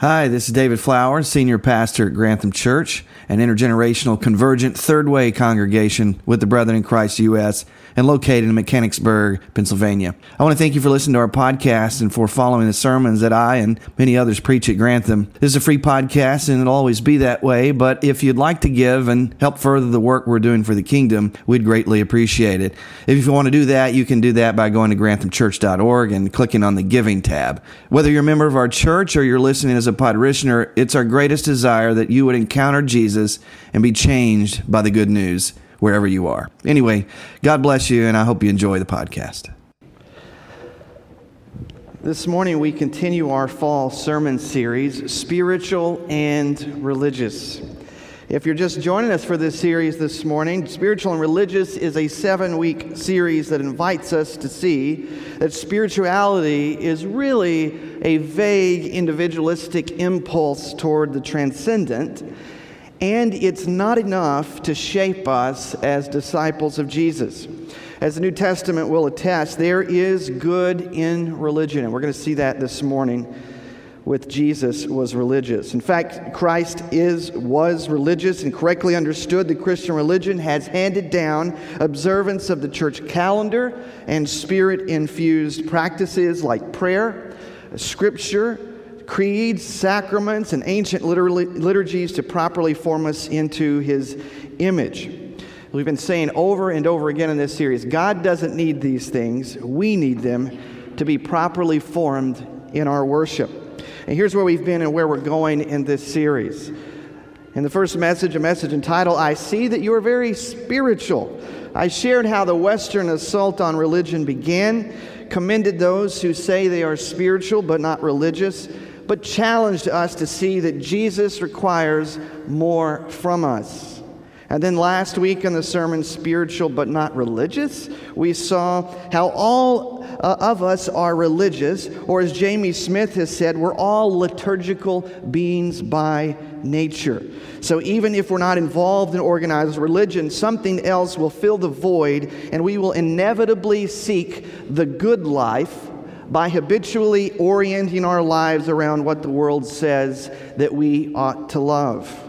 Hi, this is David Flowers, Senior Pastor at Grantham Church, an intergenerational convergent third way congregation with the Brethren in Christ U.S. and located in Mechanicsburg, Pennsylvania. I want to thank you for listening to our podcast and for following the sermons that I and many others preach at Grantham. This is a free podcast and it'll always be that way, but if you'd like to give and help further the work we're doing for the kingdom, we'd greatly appreciate it. If you want to do that, you can do that by going to granthamchurch.org and clicking on the giving tab. Whether you're a member of our church or you're listening as a parishioner, it's our greatest desire that you would encounter Jesus and be changed by the good news wherever you are. Anyway, God bless you, and I hope you enjoy the podcast. This morning, we continue our fall sermon series, Spiritual and Religious. If you're just joining us for this series this morning, Spiritual and Religious is a seven week series that invites us to see that spirituality is really a vague individualistic impulse toward the transcendent and it's not enough to shape us as disciples of Jesus. As the New Testament will attest, there is good in religion, and we're going to see that this morning with Jesus was religious. In fact, Christ is was religious and correctly understood the Christian religion has handed down observance of the church calendar and spirit-infused practices like prayer, scripture, creeds, sacraments, and ancient liturgies to properly form us into his image. We've been saying over and over again in this series God doesn't need these things, we need them to be properly formed in our worship. And here's where we've been and where we're going in this series. In the first message, a message entitled, I See That You Are Very Spiritual. I shared how the Western assault on religion began, commended those who say they are spiritual but not religious, but challenged us to see that Jesus requires more from us. And then last week in the sermon, Spiritual but Not Religious, we saw how all uh, of us are religious, or as Jamie Smith has said, we're all liturgical beings by nature. So even if we're not involved in organized religion, something else will fill the void, and we will inevitably seek the good life by habitually orienting our lives around what the world says that we ought to love.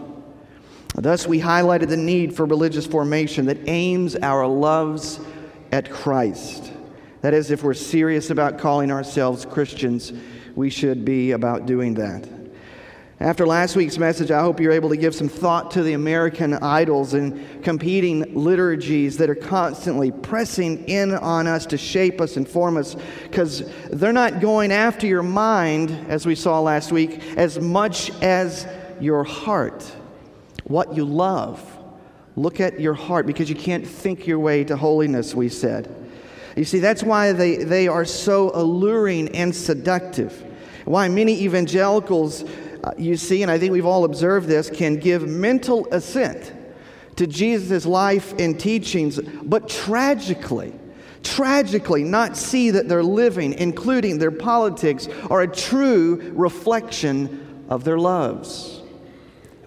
Thus, we highlighted the need for religious formation that aims our loves at Christ. That is, if we're serious about calling ourselves Christians, we should be about doing that. After last week's message, I hope you're able to give some thought to the American idols and competing liturgies that are constantly pressing in on us to shape us and form us, because they're not going after your mind, as we saw last week, as much as your heart, what you love. Look at your heart, because you can't think your way to holiness, we said. You see, that's why they, they are so alluring and seductive. Why many evangelicals uh, you see, and I think we've all observed this, can give mental assent to Jesus' life and teachings, but tragically, tragically not see that their living, including their politics, are a true reflection of their loves.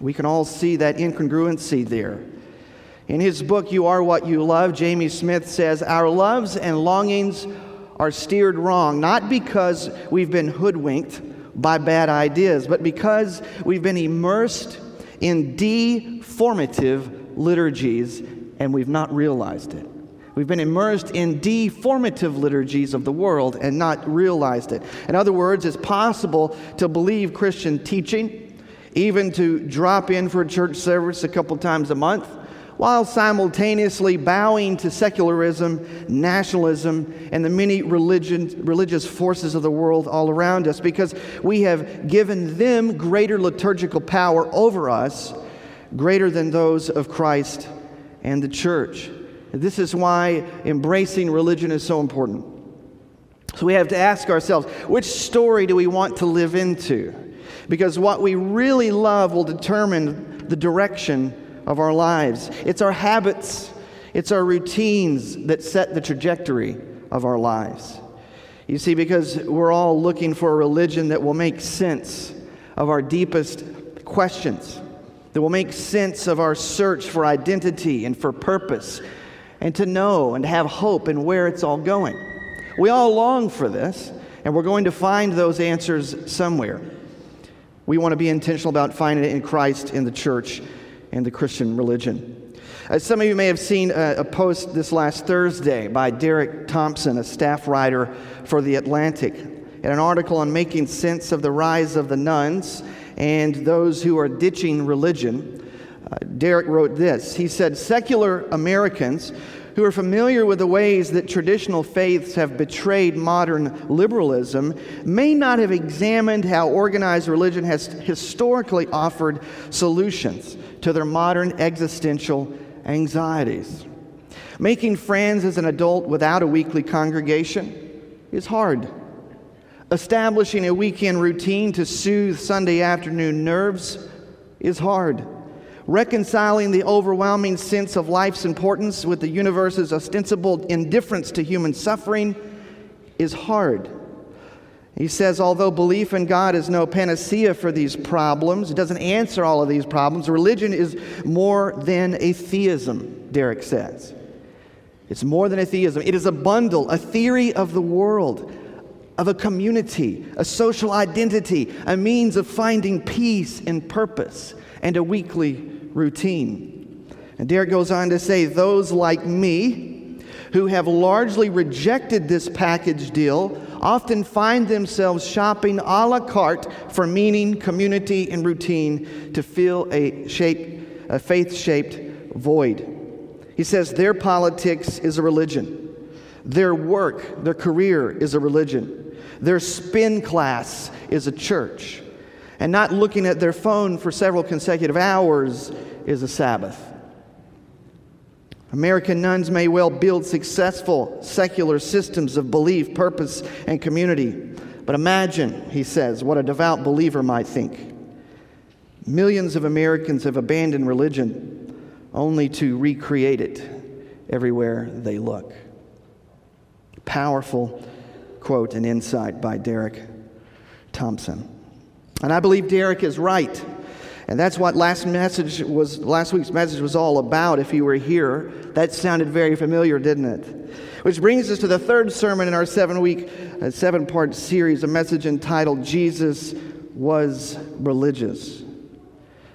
We can all see that incongruency there. In his book, You Are What You Love, Jamie Smith says, Our loves and longings are steered wrong, not because we've been hoodwinked by bad ideas, but because we've been immersed in deformative liturgies and we've not realized it. We've been immersed in deformative liturgies of the world and not realized it. In other words, it's possible to believe Christian teaching, even to drop in for a church service a couple times a month, while simultaneously bowing to secularism, nationalism, and the many religion, religious forces of the world all around us because we have given them greater liturgical power over us, greater than those of Christ and the church. This is why embracing religion is so important. So we have to ask ourselves which story do we want to live into? Because what we really love will determine the direction of our lives. It's our habits, it's our routines that set the trajectory of our lives. You see, because we're all looking for a religion that will make sense of our deepest questions, that will make sense of our search for identity and for purpose, and to know and have hope in where it's all going. We all long for this, and we're going to find those answers somewhere. We want to be intentional about finding it in Christ, in the church, and the Christian religion. As some of you may have seen a, a, post this last Thursday by Derek Thompson, a staff writer for The Atlantic, in an article on making sense of the rise of the nones and those who are ditching religion. Uh, Derek wrote this. He said, Secular Americans who are familiar with the ways that traditional faiths have betrayed modern liberalism may not have examined how organized religion has historically offered solutions to their modern existential anxieties. Making friends as an adult without a weekly congregation is hard. Establishing a weekend routine to soothe Sunday afternoon nerves is hard. Reconciling the overwhelming sense of life's importance with the universe's ostensible indifference to human suffering is hard. He says, although belief in God is no panacea for these problems, it doesn't answer all of these problems, religion is more than a theism, Derek says. It's more than a theism, it is a bundle, a theory of the world, of a community, a social identity, a means of finding peace and purpose, and a weekly routine. And Derek goes on to say, those like me who have largely rejected this package deal often find themselves shopping a la carte for meaning, community, and routine to fill a, shape, a faith shaped void. He says their politics is a religion, their work, their career is a religion, their spin class is a church, and not looking at their phone for several consecutive hours is a Sabbath. American nones may well build successful secular systems of belief, purpose, and community. But imagine, he says, what a devout believer might think. Millions of Americans have abandoned religion only to recreate it everywhere they look. Powerful quote and insight by Derek Thompson. And I believe Derek is right. And that's what last message was last week's message was all about if you were here. That sounded very familiar, didn't it? Which brings us to the third sermon in our seven week, uh, seven part series, a message entitled Jesus Was Religious.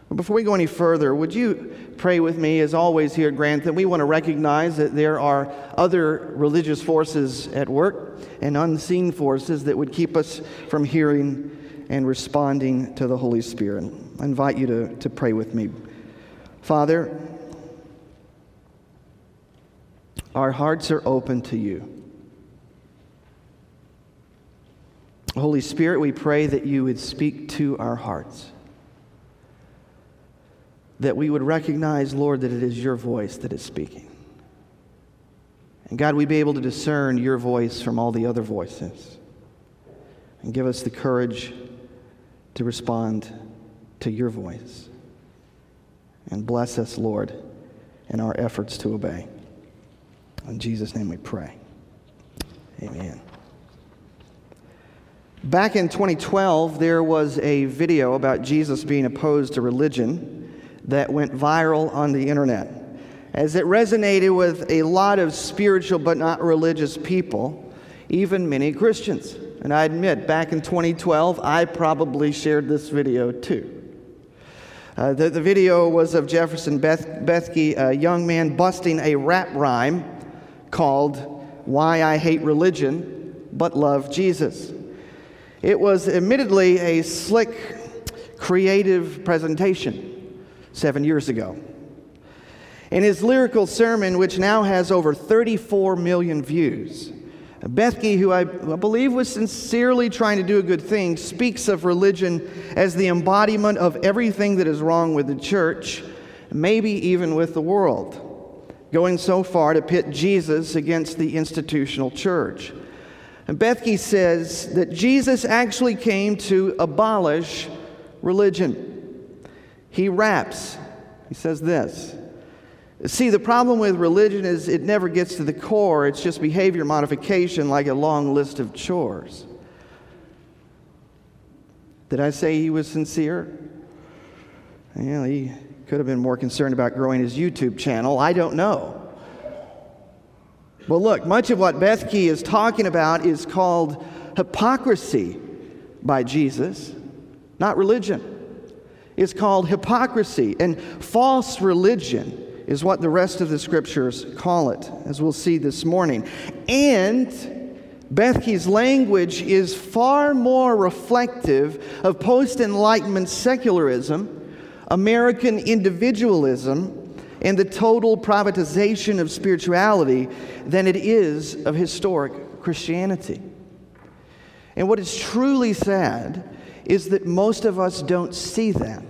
But before we go any further, would you pray with me, as always here at Grantham? We want to recognize that there are other religious forces at work and unseen forces that would keep us from hearing and responding to the Holy Spirit. I invite you to, to pray with me. Father, our hearts are open to you. Holy Spirit, we pray that you would speak to our hearts. That we would recognize, Lord, that it is your voice that is speaking. And God, we be able to discern your voice from all the other voices. And give us the courage to respond to your voice. And bless us, Lord, in our efforts to obey. In Jesus' name we pray. Amen. Back in 2012, there was a video about Jesus being opposed to religion that went viral on the internet. As it resonated with a lot of spiritual but not religious people, even many Christians. And I admit, back in 2012, I probably shared this video too. Uh, the, the video was of Jefferson Beth, Bethke, a young man busting a rap rhyme called Why I Hate Religion But Love Jesus. It was admittedly a slick, creative presentation seven years ago. In his lyrical sermon, which now has over 34 million views, Bethke, who I believe was sincerely trying to do a good thing, speaks of religion as the embodiment of everything that is wrong with the church, maybe even with the world, going so far to pit Jesus against the institutional church. And Bethke says that Jesus actually came to abolish religion. He raps, he says this See, the problem with religion is it never gets to the core, it's just behavior modification like a long list of chores. Did I say he was sincere? Yeah, he could have been more concerned about growing his YouTube channel. I don't know. But look, much of what Bethke is talking about is called hypocrisy by Jesus. not religion. It's called hypocrisy, and false religion is what the rest of the scriptures call it, as we'll see this morning. And Bethke's language is far more reflective of post Enlightenment secularism, American individualism, and the total privatization of spirituality than it is of historic Christianity. And what is truly sad is that most of us don't see that.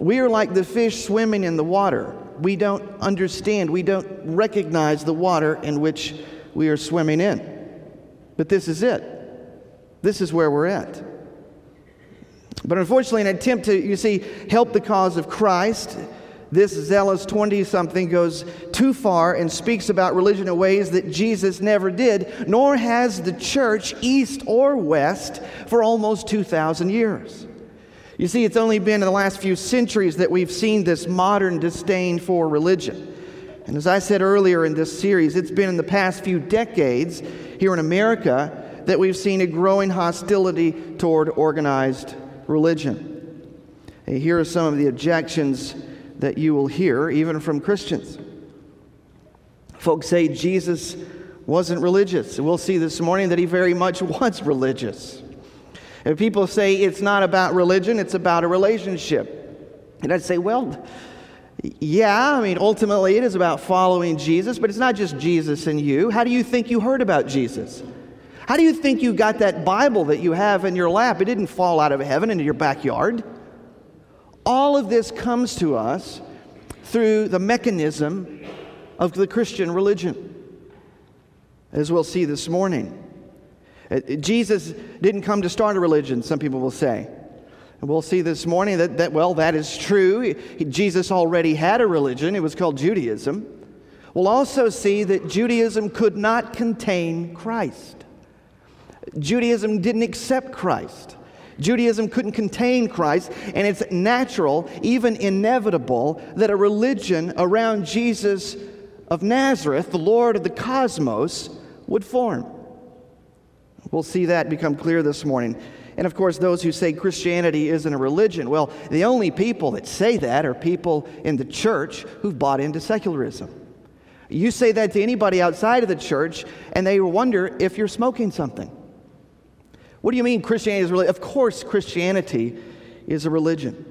We are like the fish swimming in the water. We don't understand, we don't recognize the water in which we are swimming in. But this is it. This is where we're at. But unfortunately, an attempt to, you see, help the cause of Christ, this zealous 20 something goes too far and speaks about religion in ways that Jesus never did, nor has the church, east or west, for almost 2,000 years. You see, it's only been in the last few centuries that we've seen this modern disdain for religion. And as I said earlier in this series, it's been in the past few decades here in America that we've seen a growing hostility toward organized religion. here are some of the objections that you will hear, even from Christians. Folks say Jesus wasn't religious. And we'll see this morning that he very much was religious. And people say it's not about religion, it's about a relationship. And I'd say, well, yeah, I mean, ultimately it is about following Jesus, but it's not just Jesus and you. How do you think you heard about Jesus? How do you think you got that Bible that you have in your lap? It didn't fall out of heaven into your backyard. All of this comes to us through the mechanism of the Christian religion, as we'll see this morning. Uh, Jesus didn't come to start a religion, some people will say. And we'll see this morning that, that, well, that is true. Jesus already had a religion, it was called Judaism. We'll also see that Judaism could not contain Christ. Judaism didn't accept Christ. Judaism couldn't contain Christ, and it's natural, even inevitable, that a religion around Jesus of Nazareth, the Lord of the cosmos, would form. We'll see that become clear this morning. And of course, those who say Christianity isn't a religion, well, the only people that say that are people in the church who've bought into secularism. You say that to anybody outside of the church, and they wonder if you're smoking something. What do you mean Christianity is really? Of course, Christianity is a religion.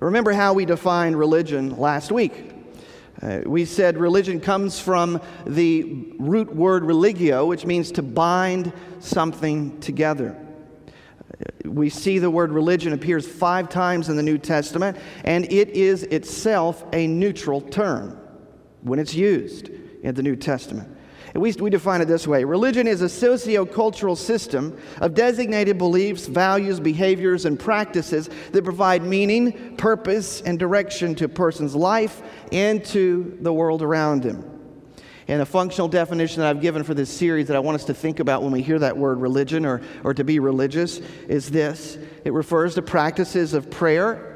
Remember how we defined religion last week. Uh, we said religion comes from the root word religio, which means to bind something together. Uh, we see the word religion appears five times in the New Testament, and it is itself a neutral term when it's used in the New Testament. We, we define it this way religion is a socio-cultural system of designated beliefs, values, behaviors, and practices that provide meaning, purpose, and direction to a person's life and to the world around him. And the functional definition that I've given for this series that I want us to think about when we hear that word religion or, or to be religious is this it refers to practices of prayer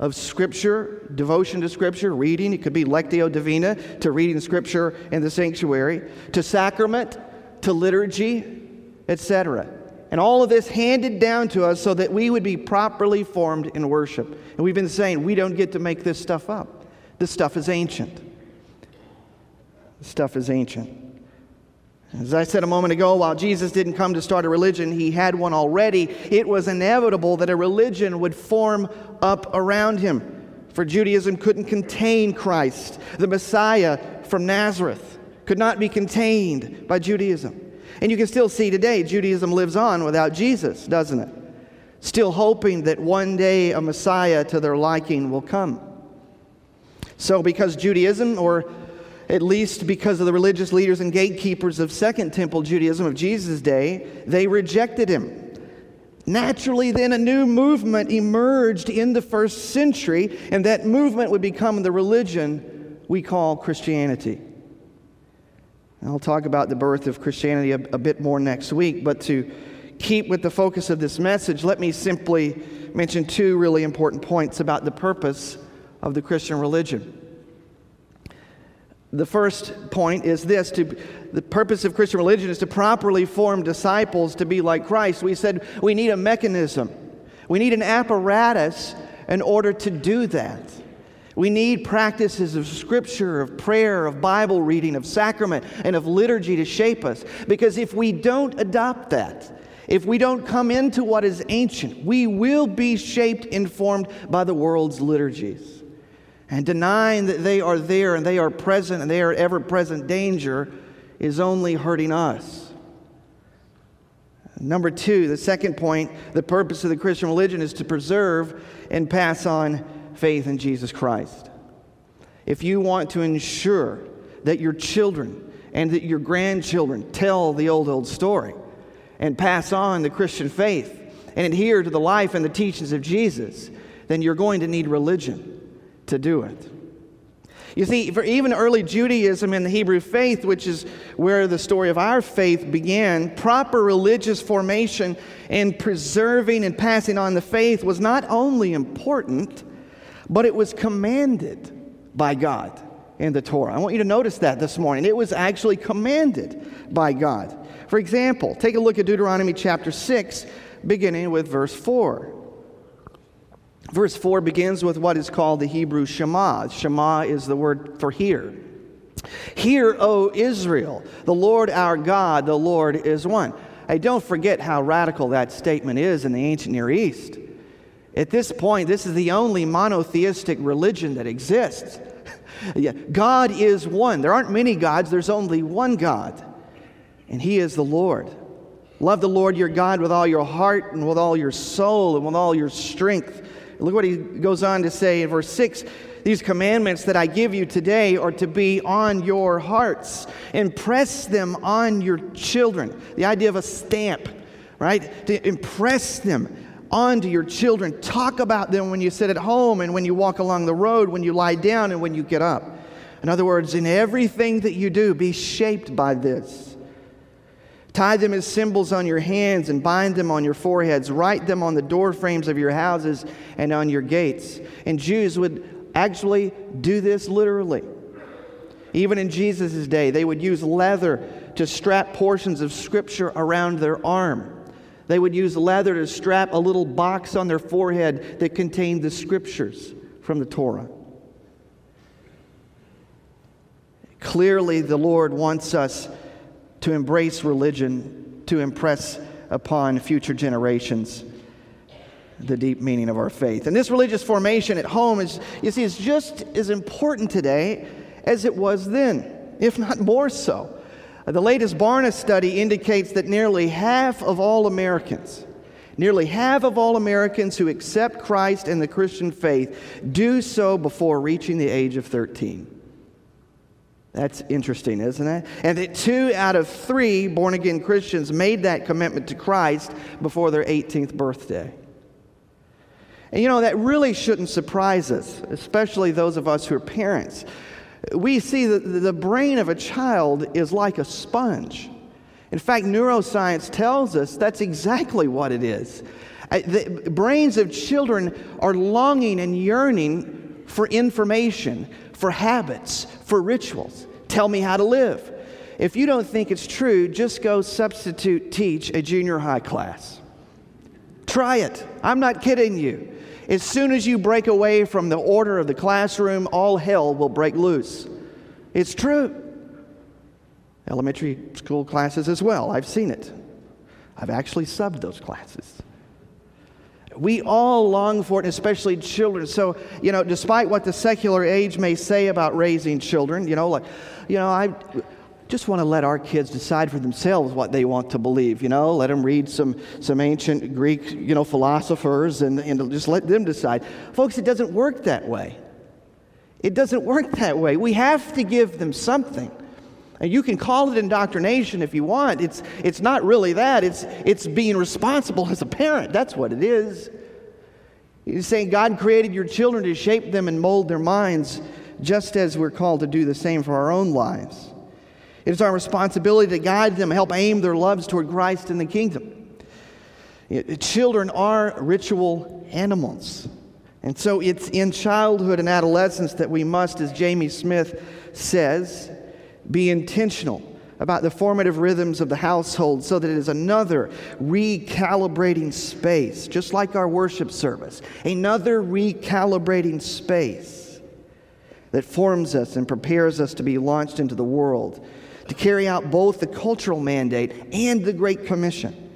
of Scripture, devotion to Scripture, reading. It could be Lectio Divina, to reading Scripture in the sanctuary, to sacrament, to liturgy, etc. And all of this handed down to us so that we would be properly formed in worship. And we've been saying we don't get to make this stuff up. This stuff is ancient. This stuff is ancient. As I said a moment ago, while Jesus didn't come to start a religion, he had one already. It was inevitable that a religion would form up around him. For Judaism couldn't contain Christ. The Messiah from Nazareth could not be contained by Judaism. And you can still see today, Judaism lives on without Jesus, doesn't it? Still hoping that one day a Messiah to their liking will come. So, because Judaism, or at least because of the religious leaders and gatekeepers of Second Temple Judaism of Jesus' day, they rejected him. Naturally, then a new movement emerged in the first century, and that movement would become the religion we call Christianity. I'll talk about the birth of Christianity a, a, bit more next week, but to keep with the focus of this message, let me simply mention two really important points about the purpose of the Christian religion. The first point is this to, the purpose of Christian religion is to properly form disciples to be like Christ. We said we need a mechanism. We need an apparatus in order to do that. We need practices of scripture, of prayer, of Bible reading, of sacrament, and of liturgy to shape us. Because if we don't adopt that, if we don't come into what is ancient, we will be shaped, informed by the world's liturgies. And denying that they are there and they are present and they are ever present danger is only hurting us. Number two, the second point, the purpose of the Christian religion is to preserve and pass on faith in Jesus Christ. If you want to ensure that your children and that your grandchildren tell the old, old story and pass on the Christian faith and adhere to the life and the teachings of Jesus, then you're going to need religion to do it. You see, for even early Judaism and the Hebrew faith, which is where the story of our faith began, proper religious formation and preserving and passing on the faith was not only important, but it was commanded by God in the Torah. I want you to notice that this morning. It was actually commanded by God. For example, take a look at Deuteronomy chapter 6, beginning with verse 4. Verse 4 begins with what is called the Hebrew Shema. Shema is the word for hear. Hear, O Israel, the Lord our God, the Lord is one. Hey, don't forget how radical that statement is in the ancient Near East. At this point, this is the only monotheistic religion that exists. God is one. There aren't many gods, there's only one God, and He is the Lord. Love the Lord your God with all your heart and with all your soul and with all your strength. Look what he goes on to say in verse 6 These commandments that I give you today are to be on your hearts. Impress them on your children. The idea of a stamp, right? To impress them onto your children. Talk about them when you sit at home and when you walk along the road, when you lie down and when you get up. In other words, in everything that you do, be shaped by this. Tie them as symbols on your hands and bind them on your foreheads. Write them on the door frames of your houses and on your gates. And Jews would actually do this literally. Even in Jesus' day, they would use leather to strap portions of Scripture around their arm. They would use leather to strap a little box on their forehead that contained the Scriptures from the Torah. Clearly, the Lord wants us to embrace religion to impress upon future generations the deep meaning of our faith. And this religious formation at home is, you see, is just as important today as it was then, if not more so. Uh, the latest Barna study indicates that nearly half of all Americans, nearly half of all Americans who accept Christ and the Christian faith do so before reaching the age of 13. That's interesting, isn't it? And that two out of three born again Christians made that commitment to Christ before their 18th birthday. And you know, that really shouldn't surprise us, especially those of us who are parents. We see that the brain of a child is like a sponge. In fact, neuroscience tells us that's exactly what it is. Uh, the brains of children are longing and yearning for information, for habits, for rituals. Tell me how to live. If you don't think it's true, just go substitute teach a junior high class. Try it. I'm not kidding you. As soon as you break away from the order of the classroom, all hell will break loose. It's true. Elementary school classes as well. I've seen it. I've actually subbed those classes. We all long for it, especially children. So, you know, despite what the secular age may say about raising children, you know, like, you know, I just want to let our kids decide for themselves what they want to believe, you know, let them read some, some ancient Greek, you know, philosophers and, and just let them decide. Folks, it doesn't work that way. It doesn't work that way. We have to give them something. And you can call it indoctrination if you want. It's, it's not really that. It's, it's being responsible as a parent. That's what it is. He's saying God created your children to shape them and mold their minds, just as we're called to do the same for our own lives. It is our responsibility to guide them, help aim their loves toward Christ and the kingdom. Children are ritual animals. And so it's in childhood and adolescence that we must, as Jamie Smith says, be intentional about the formative rhythms of the household so that it is another recalibrating space, just like our worship service, another recalibrating space that forms us and prepares us to be launched into the world, to carry out both the cultural mandate and the Great Commission,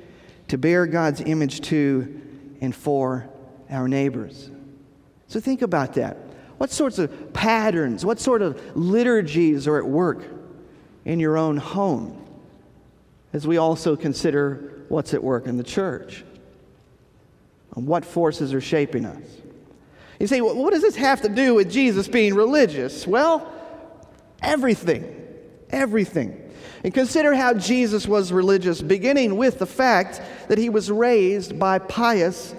to bear God's image to and for our neighbors. So think about that. What sorts of patterns, what sort of liturgies are at work in your own home as we also consider what's at work in the church? And what forces are shaping us? You say, well, what does this have to do with Jesus being religious? Well, everything. Everything. And consider how Jesus was religious, beginning with the fact that he was raised by pious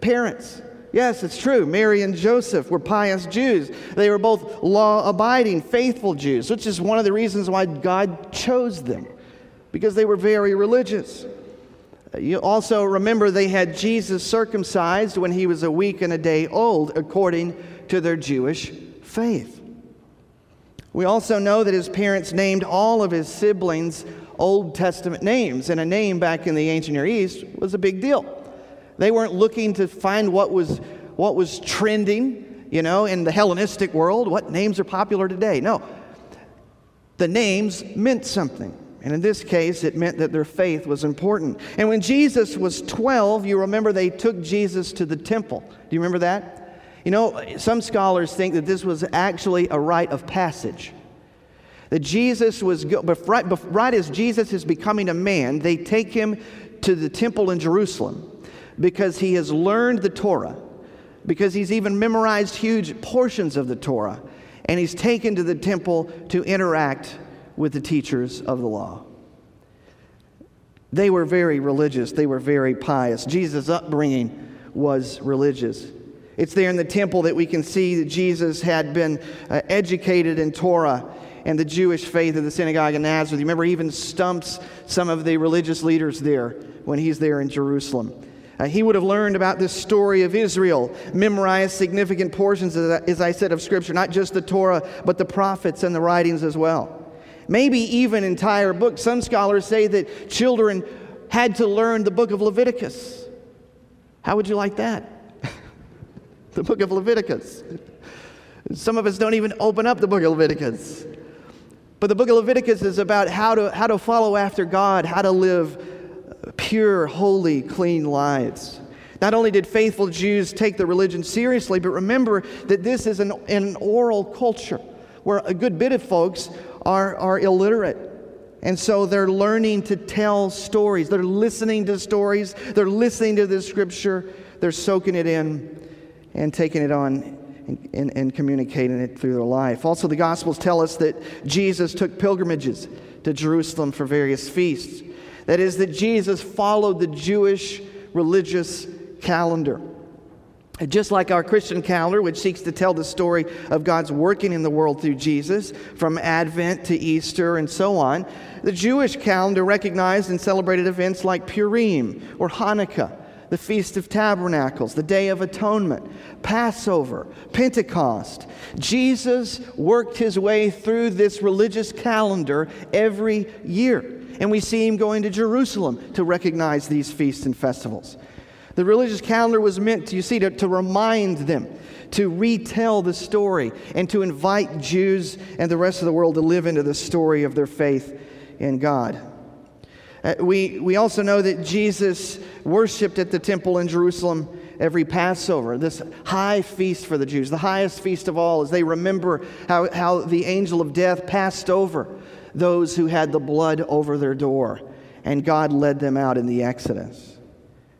parents. Yes, it's true. Mary and Joseph were pious Jews. They were both law abiding, faithful Jews, which is one of the reasons why God chose them, because they were very religious. Uh, you also remember they had Jesus circumcised when he was a week and a day old, according to their Jewish faith. We also know that his parents named all of his siblings Old Testament names, and a name back in the ancient Near East was a big deal. They weren't looking to find what was, what was trending, you know, in the Hellenistic world, what names are popular today. No. The names meant something. And in this case, it meant that their faith was important. And when Jesus was 12, you remember they took Jesus to the temple. Do you remember that? You know, some scholars think that this was actually a rite of passage. That Jesus was, right, right as Jesus is becoming a man, they take him to the temple in Jerusalem because he has learned the Torah, because he's even memorized huge portions of the Torah, and he's taken to the temple to interact with the teachers of the law. They were very religious, they were very pious. Jesus' upbringing was religious. It's there in the temple that we can see that Jesus had been uh, educated in Torah and the Jewish faith of the synagogue in Nazareth. You remember, he even stumps some of the religious leaders there when he's there in Jerusalem. Uh, he would have learned about this story of Israel, memorized significant portions, as I said, of Scripture, not just the Torah, but the prophets and the writings as well. Maybe even entire books. Some scholars say that children had to learn the book of Leviticus. How would you like that? the book of Leviticus. Some of us don't even open up the book of Leviticus. But the book of Leviticus is about how to, how to follow after God, how to live pure, holy, clean lives. Not only did faithful Jews take the religion seriously, but remember that this is an, an oral culture where a good bit of folks are, are illiterate. And so they're learning to tell stories. They're listening to stories. They're listening to the scripture. They're soaking it in and taking it on and, and, and, communicating it through their life. Also, the Gospels tell us that Jesus took pilgrimages to Jerusalem for various feasts. That is, that Jesus followed the Jewish religious calendar. Just like our Christian calendar, which seeks to tell the story of God's working in the world through Jesus, from Advent to Easter and so on, the Jewish calendar recognized and celebrated events like Purim or Hanukkah, the Feast of Tabernacles, the Day of Atonement, Passover, Pentecost. Jesus worked his way through this religious calendar every year and we see him going to Jerusalem to recognize these feasts and festivals. The religious calendar was meant, you see, to, to remind them, to retell the story, and to invite Jews and the rest of the world to live into the story of their faith in God. Uh, we, we also know that Jesus worshiped at the temple in Jerusalem every Passover, this high feast for the Jews, the highest feast of all, as they remember how, how the angel of death passed over those who had the blood over their door, and God led them out in the Exodus.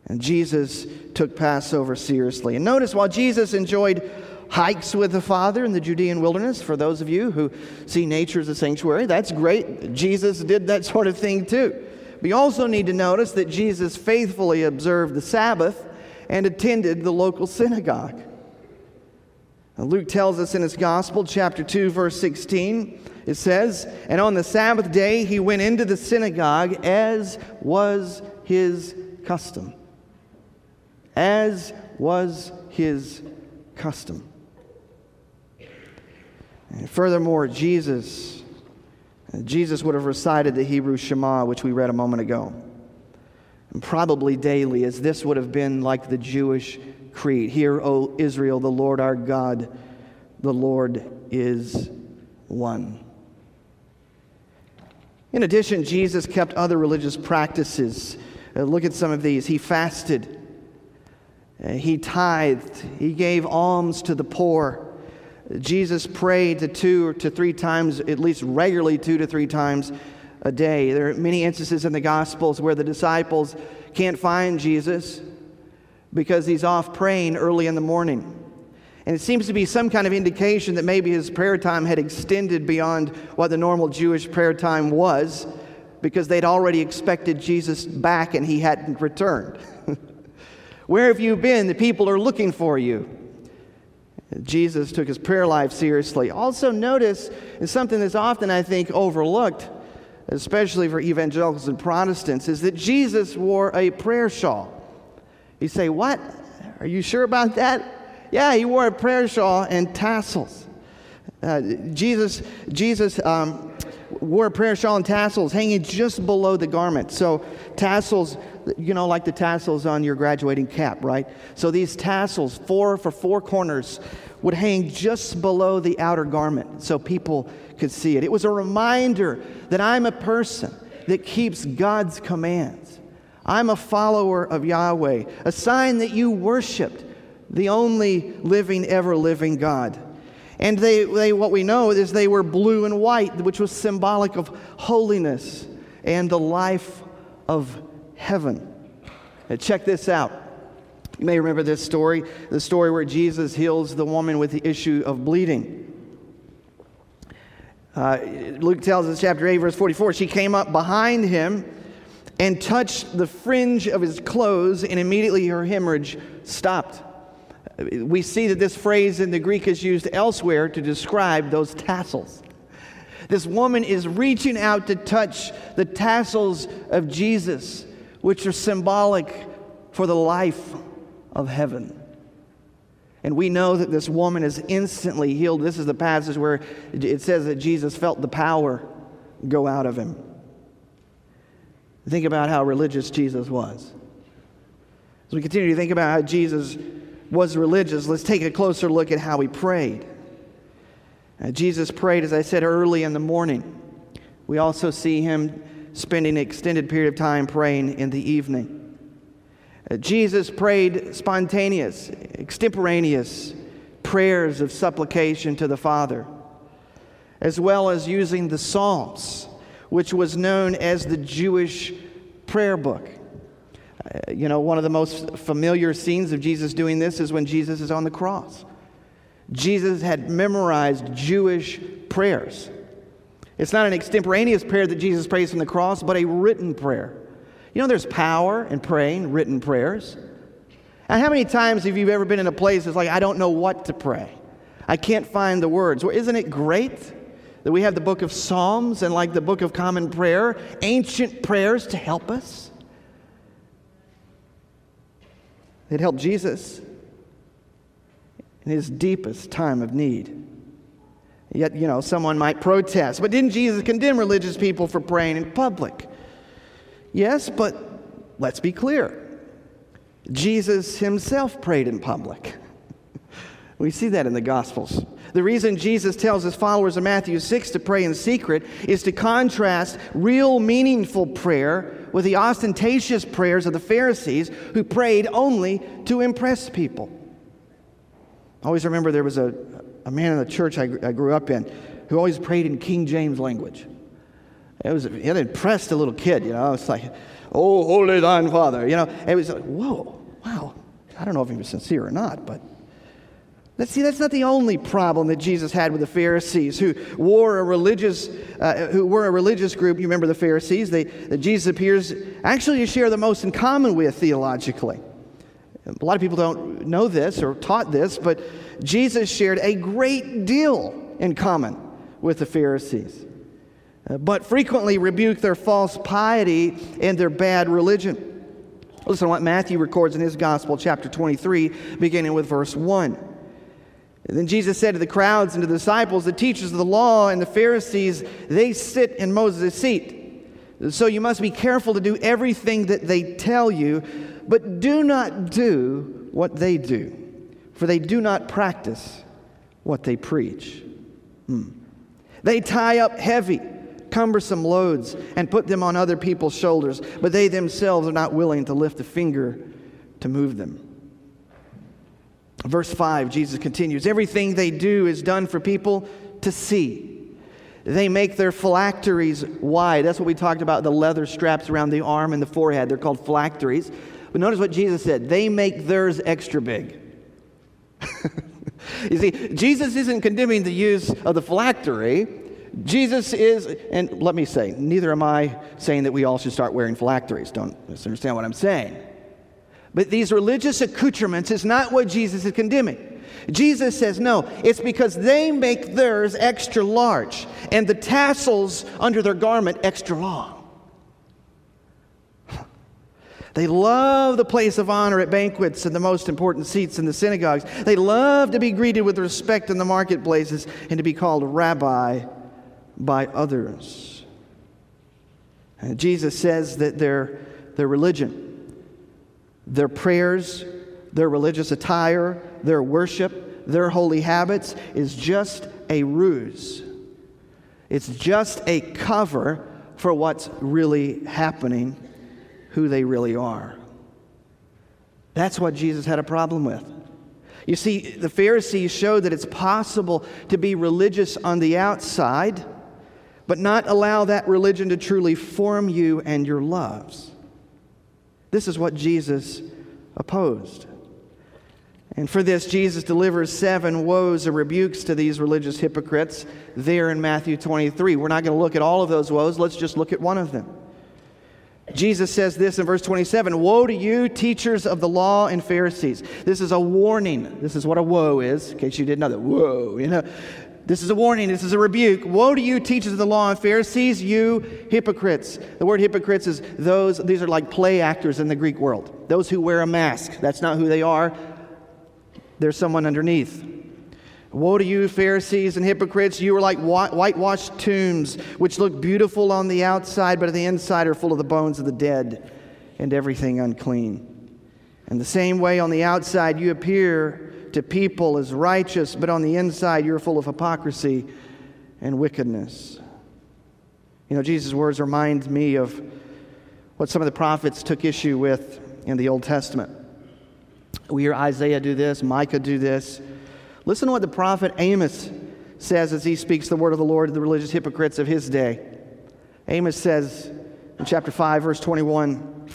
And Jesus took Passover seriously. And notice while Jesus enjoyed hikes with the Father in the Judean wilderness, for those of you who see nature as a sanctuary, that's great. Jesus did that sort of thing too. But you also need to notice that Jesus faithfully observed the Sabbath and attended the local synagogue. Luke tells us in his Gospel, chapter 2, verse 16, it says, And on the Sabbath day he went into the synagogue as was his custom. As was his custom. And furthermore, Jesus Jesus would have recited the Hebrew Shema, which we read a moment ago, and probably daily, as this would have been like the Jewish creed Hear, O Israel, the Lord our God, the Lord is one. In addition, Jesus kept other religious practices. Uh, look at some of these. He fasted, uh, he tithed, he gave alms to the poor. Jesus prayed to two to three times, at least regularly, two to three times a day. There are many instances in the Gospels where the disciples can't find Jesus because he's off praying early in the morning. And it seems to be some kind of indication that maybe his prayer time had extended beyond what the normal Jewish prayer time was because they'd already expected Jesus back and he hadn't returned. Where have you been? The people are looking for you. Jesus took his prayer life seriously. Also, notice something that's often, I think, overlooked, especially for evangelicals and Protestants, is that Jesus wore a prayer shawl. You say, What? Are you sure about that? Yeah, he wore a prayer shawl and tassels. Uh, Jesus, Jesus um, wore a prayer shawl and tassels hanging just below the garment. So, tassels, you know, like the tassels on your graduating cap, right? So, these tassels, four for four corners, would hang just below the outer garment so people could see it. It was a reminder that I'm a person that keeps God's commands. I'm a follower of Yahweh, a sign that you worshiped the only living, ever living God. And they, they, what we know is they were blue and white, which was symbolic of holiness and the life of heaven. Now check this out. You may remember this story the story where Jesus heals the woman with the issue of bleeding. Uh, Luke tells us, chapter 8, verse 44, she came up behind him and touched the fringe of his clothes, and immediately her hemorrhage stopped. We see that this phrase in the Greek is used elsewhere to describe those tassels. This woman is reaching out to touch the tassels of Jesus, which are symbolic for the life of heaven. And we know that this woman is instantly healed. This is the passage where it says that Jesus felt the power go out of him. Think about how religious Jesus was. As we continue to think about how Jesus was religious, let's take a closer look at how he prayed. Uh, Jesus prayed, as I said, early in the morning. We also see him spending an extended period of time praying in the evening. Uh, Jesus prayed spontaneous, extemporaneous prayers of supplication to the Father, as well as using the Psalms, which was known as the Jewish prayer book. Uh, you know, one of the most familiar scenes of Jesus doing this is when Jesus is on the cross. Jesus had memorized Jewish prayers. It's not an extemporaneous prayer that Jesus prays from the cross, but a written prayer. You know, there's power in praying written prayers. And how many times have you ever been in a place that's like, I don't know what to pray? I can't find the words. Well, isn't it great that we have the book of Psalms and like the book of common prayer, ancient prayers to help us? It helped Jesus in his deepest time of need. Yet, you know, someone might protest. But didn't Jesus condemn religious people for praying in public? Yes, but let's be clear. Jesus himself prayed in public. We see that in the Gospels. The reason Jesus tells his followers in Matthew 6 to pray in secret is to contrast real, meaningful prayer with the ostentatious prayers of the Pharisees who prayed only to impress people. I always remember there was a, a man in the church I, I grew up in who always prayed in King James language. It was it impressed a little kid, you know. It's like, "Oh, holy thine Father," you know. It was like, "Whoa, wow." I don't know if he was sincere or not, but Let's see, that's not the only problem that Jesus had with the Pharisees, who wore a religious, uh, who were a religious group. You remember the Pharisees? They, that Jesus appears actually to share the most in common with theologically. A lot of people don't know this or taught this, but Jesus shared a great deal in common with the Pharisees, uh, but frequently rebuked their false piety and their bad religion. Listen to what Matthew records in his Gospel, chapter 23, beginning with verse 1. And then Jesus said to the crowds and to the disciples, the teachers of the law and the Pharisees, they sit in Moses' seat. So you must be careful to do everything that they tell you, but do not do what they do, for they do not practice what they preach. Hmm. They tie up heavy, cumbersome loads and put them on other people's shoulders, but they themselves are not willing to lift a finger to move them. Verse 5, Jesus continues Everything they do is done for people to see. They make their phylacteries wide. That's what we talked about the leather straps around the arm and the forehead. They're called phylacteries. But notice what Jesus said they make theirs extra big. you see, Jesus isn't condemning the use of the phylactery. Jesus is, and let me say, neither am I saying that we all should start wearing phylacteries. Don't misunderstand what I'm saying. But these religious accoutrements is not what Jesus is condemning. Jesus says, no, it's because they make theirs extra large and the tassels under their garment extra long. They love the place of honor at banquets and the most important seats in the synagogues. They love to be greeted with respect in the marketplaces and to be called rabbi by others. And Jesus says that their, their religion, their prayers, their religious attire, their worship, their holy habits is just a ruse. It's just a cover for what's really happening, who they really are. That's what Jesus had a problem with. You see, the Pharisees showed that it's possible to be religious on the outside, but not allow that religion to truly form you and your loves. This is what Jesus opposed. And for this, Jesus delivers seven woes or rebukes to these religious hypocrites there in Matthew 23. We're not going to look at all of those woes, let's just look at one of them. Jesus says this in verse 27 Woe to you, teachers of the law and Pharisees. This is a warning. This is what a woe is, in case you didn't know that. Whoa, you know. This is a warning. This is a rebuke. Woe to you, teachers of the law and Pharisees, you hypocrites. The word hypocrites is those, these are like play actors in the Greek world. Those who wear a mask. That's not who they are, there's someone underneath. Woe to you, Pharisees and hypocrites! You are like whitewashed tombs, which look beautiful on the outside, but on the inside are full of the bones of the dead and everything unclean. And the same way, on the outside, you appear to people as righteous, but on the inside you're full of hypocrisy and wickedness. You know, Jesus' words remind me of what some of the prophets took issue with in the Old Testament. We hear Isaiah do this, Micah do this. Listen to what the prophet Amos says as he speaks the word of the Lord to the religious hypocrites of his day. Amos says in chapter 5, verse 21,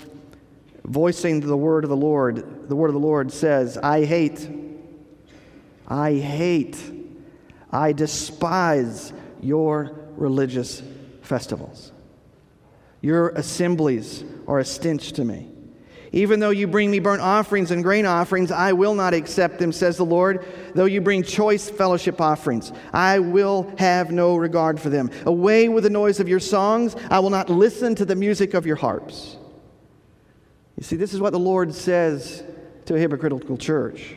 voicing the word of the Lord, the word of the Lord says, I hate I hate, I despise your religious festivals. Your assemblies are a stench to me. Even though you bring me burnt offerings and grain offerings, I will not accept them, says the Lord. Though you bring choice fellowship offerings, I will have no regard for them. Away with the noise of your songs, I will not listen to the music of your harps. You see, this is what the Lord says to a hypocritical church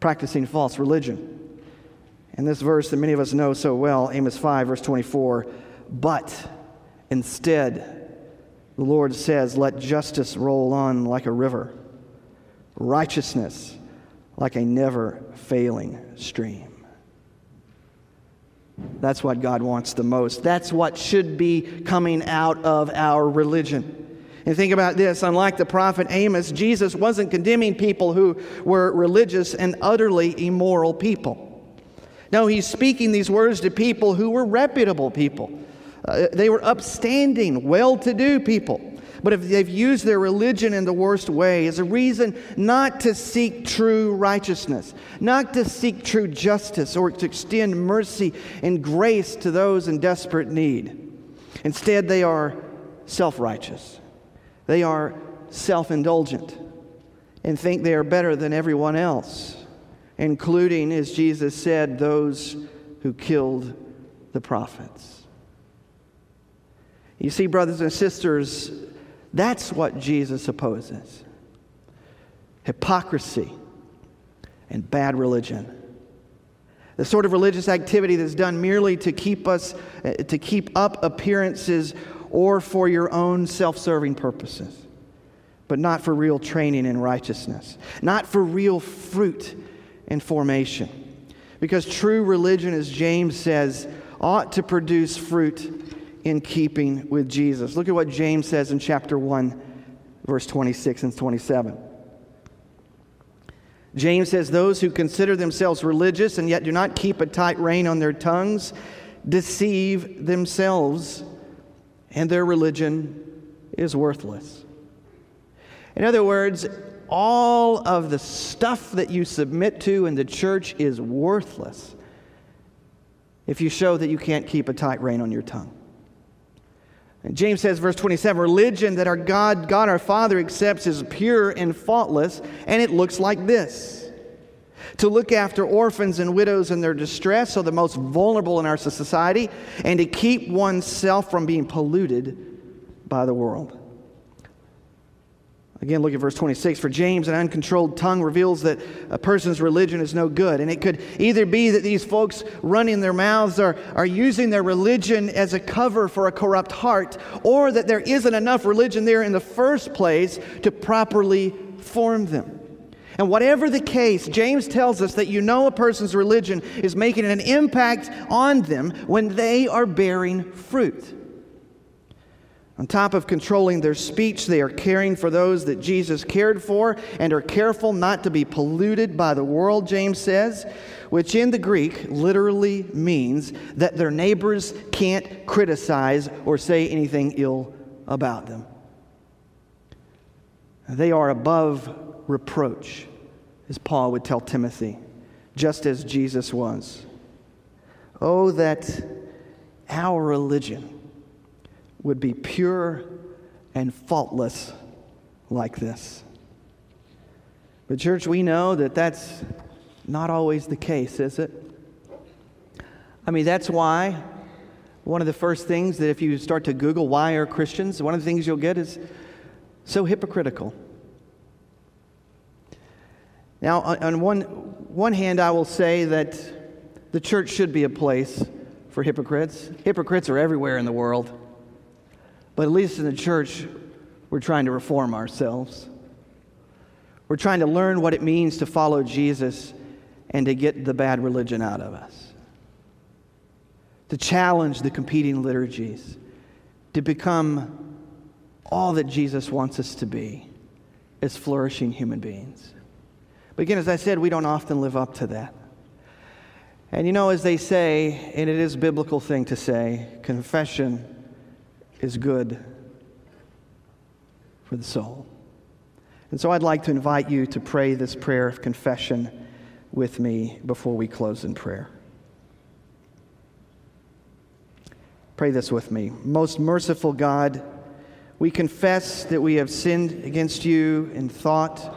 practicing false religion. And this verse that many of us know so well, Amos 5, verse 24, but instead, the Lord says, let justice roll on like a river, righteousness like a never failing stream. That's what God wants the most. That's what should be coming out of our religion. And think about this unlike the prophet Amos, Jesus wasn't condemning people who were religious and utterly immoral people. No, he's speaking these words to people who were reputable people. Uh, they were upstanding, well to do people. But if they've used their religion in the worst way as a reason not to seek true righteousness, not to seek true justice, or to extend mercy and grace to those in desperate need. Instead, they are self righteous. They are self indulgent and think they are better than everyone else, including, as Jesus said, those who killed the prophets. You see, brothers and sisters, that's what Jesus opposes hypocrisy and bad religion. the sort of religious activity that's done merely to keep us uh, to keep up appearances or for your own self-serving purposes but not for real training in righteousness not for real fruit and formation. Because true religion as James says ought to produce fruit in keeping with Jesus. Look at what James says in chapter 1 verse 26 and 27 James says, Those who consider themselves religious and yet do not keep a tight rein on their tongues deceive themselves, and their religion is worthless. In other words, all of the stuff that you submit to in the church is worthless if you show that you can't keep a tight rein on your tongue. And James says, verse 27 religion that our God, God our Father, accepts is pure and faultless, and it looks like this to look after orphans and widows in their distress, so the most vulnerable in our society, and to keep oneself from being polluted by the world. Again, look at verse 26. For James, an uncontrolled tongue reveals that a person's religion is no good. And it could either be that these folks running their mouths are, are using their religion as a cover for a corrupt heart, or that there isn't enough religion there in the first place to properly form them. And whatever the case, James tells us that you know a person's religion is making an impact on them when they are bearing fruit. On top of controlling their speech, they are caring for those that Jesus cared for and are careful not to be polluted by the world, James says, which in the Greek literally means that their neighbors can't criticize or say anything ill about them. They are above reproach, as Paul would tell Timothy, just as Jesus was. Oh, that our religion would be pure and faultless like this. But, church, we know that that's not always the case, is it? I mean, that's why one of the first things that if you start to Google why are Christians, one of the things you'll get is so hypocritical. Now, on one, one hand, I will say that the church should be a place for hypocrites. Hypocrites are everywhere in the world. But at least in the church, we're trying to reform ourselves. We're trying to learn what it means to follow Jesus and to get the bad religion out of us. To challenge the competing liturgies, to become all that Jesus wants us to be as flourishing human beings. But again, as I said, we don't often live up to that. And you know, as they say, and it is a biblical thing to say, confession is good for the soul. And so I'd like to invite you to pray this prayer of confession with me before we close in prayer. Pray this with me. Most merciful God, we confess that we have sinned against you in thought,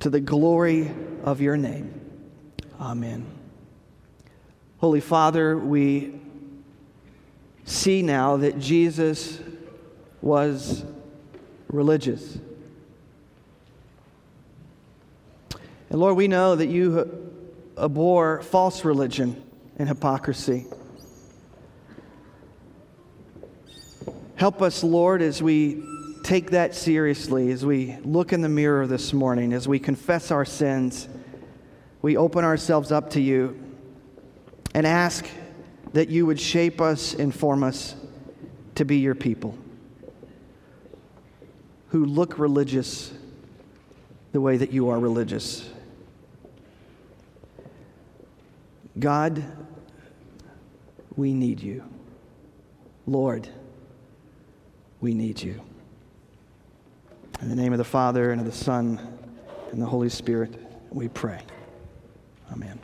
to the glory of your name. Amen. Holy Father, we see now that Jesus was religious. And Lord, we know that you abhor false religion and hypocrisy. Help us, Lord, as we take that seriously, as we look in the mirror this morning, as we confess our sins, we open ourselves up to you and ask that you would shape us and form us to be your people who look religious the way that you are religious. God, we need you. Lord, we need you. In the name of the Father, and of the Son, and the Holy Spirit, we pray. Amen.